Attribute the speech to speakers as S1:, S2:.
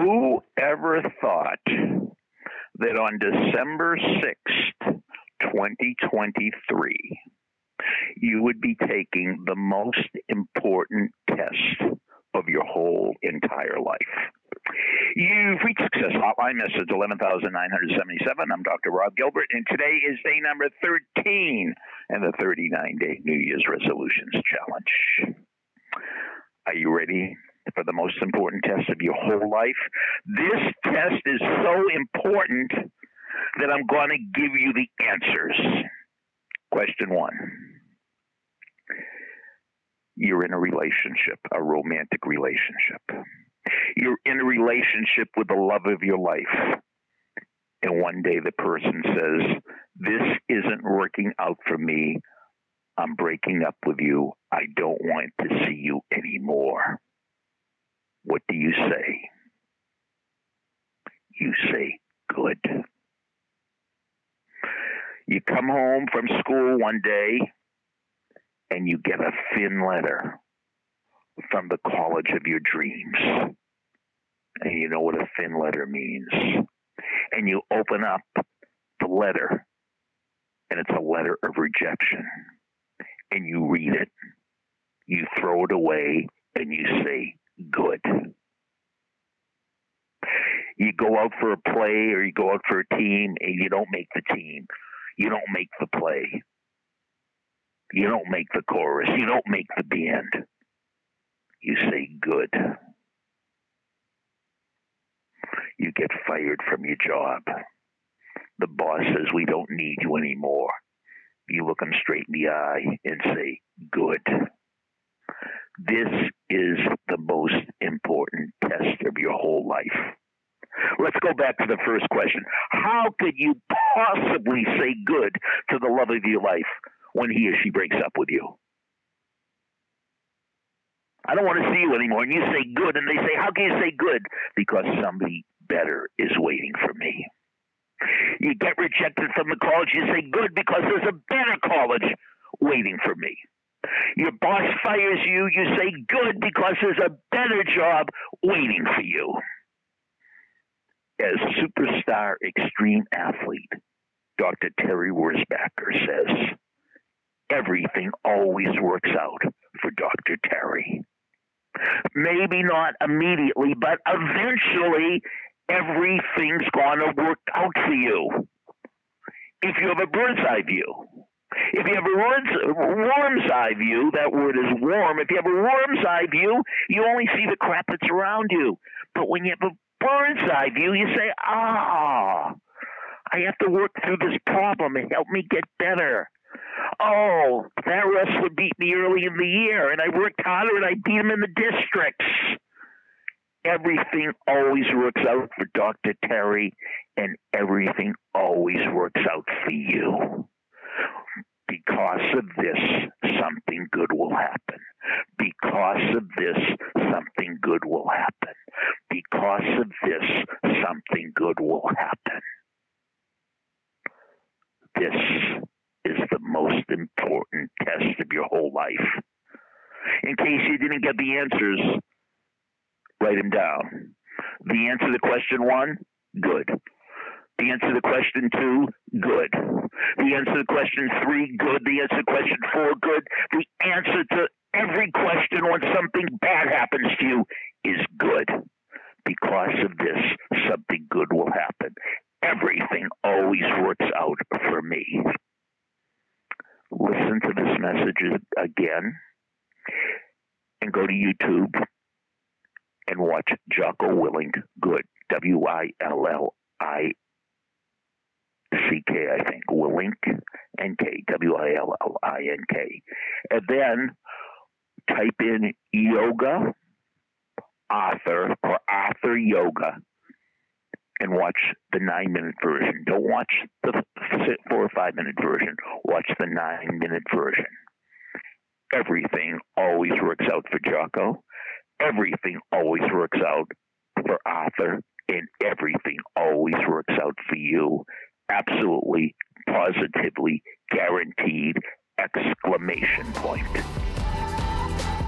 S1: Who ever thought that on December 6th, 2023, you would be taking the most important test of your whole entire life? You've reached Success Hotline, message 11,977. I'm Dr. Rob Gilbert, and today is day number 13 in the 39 day New Year's Resolutions Challenge. Are you ready for the most important test of your whole life? This test is so important that I'm going to give you the answers. Question one You're in a relationship, a romantic relationship. You're in a relationship with the love of your life. And one day the person says, This isn't working out for me. I'm breaking up with you. I don't want to see you anymore. What do you say? You say, Good. You come home from school one day and you get a thin letter from the college of your dreams. And you know what a thin letter means. And you open up the letter, and it's a letter of rejection. And you read it, you throw it away, and you say, Good. You go out for a play or you go out for a team and you don't make the team. You don't make the play. You don't make the chorus. You don't make the band you say good. You get fired from your job. The boss says, We don't need you anymore. You look him straight in the eye and say, Good. This is the most important test of your whole life. Let's go back to the first question. How could you possibly say good to the love of your life when he or she breaks up with you? I don't want to see you anymore. And you say good, and they say, How can you say good? Because somebody better is waiting for me. You get rejected from the college, you say good because there's a better college waiting for me. Your boss fires you, you say good because there's a better job waiting for you. As superstar extreme athlete, Dr. Terry Wurzbacher says, everything always works out for Dr. Terry. Maybe not immediately, but eventually everything's going to work out for you. If you have a bird's eye view. If you have a worm's eye view, that word is warm. If you have a worm's eye view, you only see the crap that's around you. But when you have a bird's eye view, you say, ah, I have to work through this problem and help me get better. Oh, that wrestler beat me early in the year, and I worked harder and I beat him in the districts. Everything always works out for Dr. Terry, and everything always works out for you. Because of this, something good will happen. Because of this, something good will happen. Because of this, something good will happen. This is the most important test of your whole life. In case you didn't get the answers, write them down. The answer to question one, good. The answer to question two, good. The answer to question three, good. The answer to question four, good. The answer to every question when something bad happens to you is good. Because of this, something good will happen. Everything always works out for me listen to this message again and go to YouTube and watch Jocko Willink Good. W I L L I C K, I think. Willink and K. W I L L I N K. And then type in yoga Arthur or Arthur yoga and watch the nine minute version. Don't watch the four or five minute version. Watch the nine minute version. Everything always works out for Jocko. Everything always works out for Arthur. And everything always works out for you. Absolutely, positively, guaranteed! Exclamation point.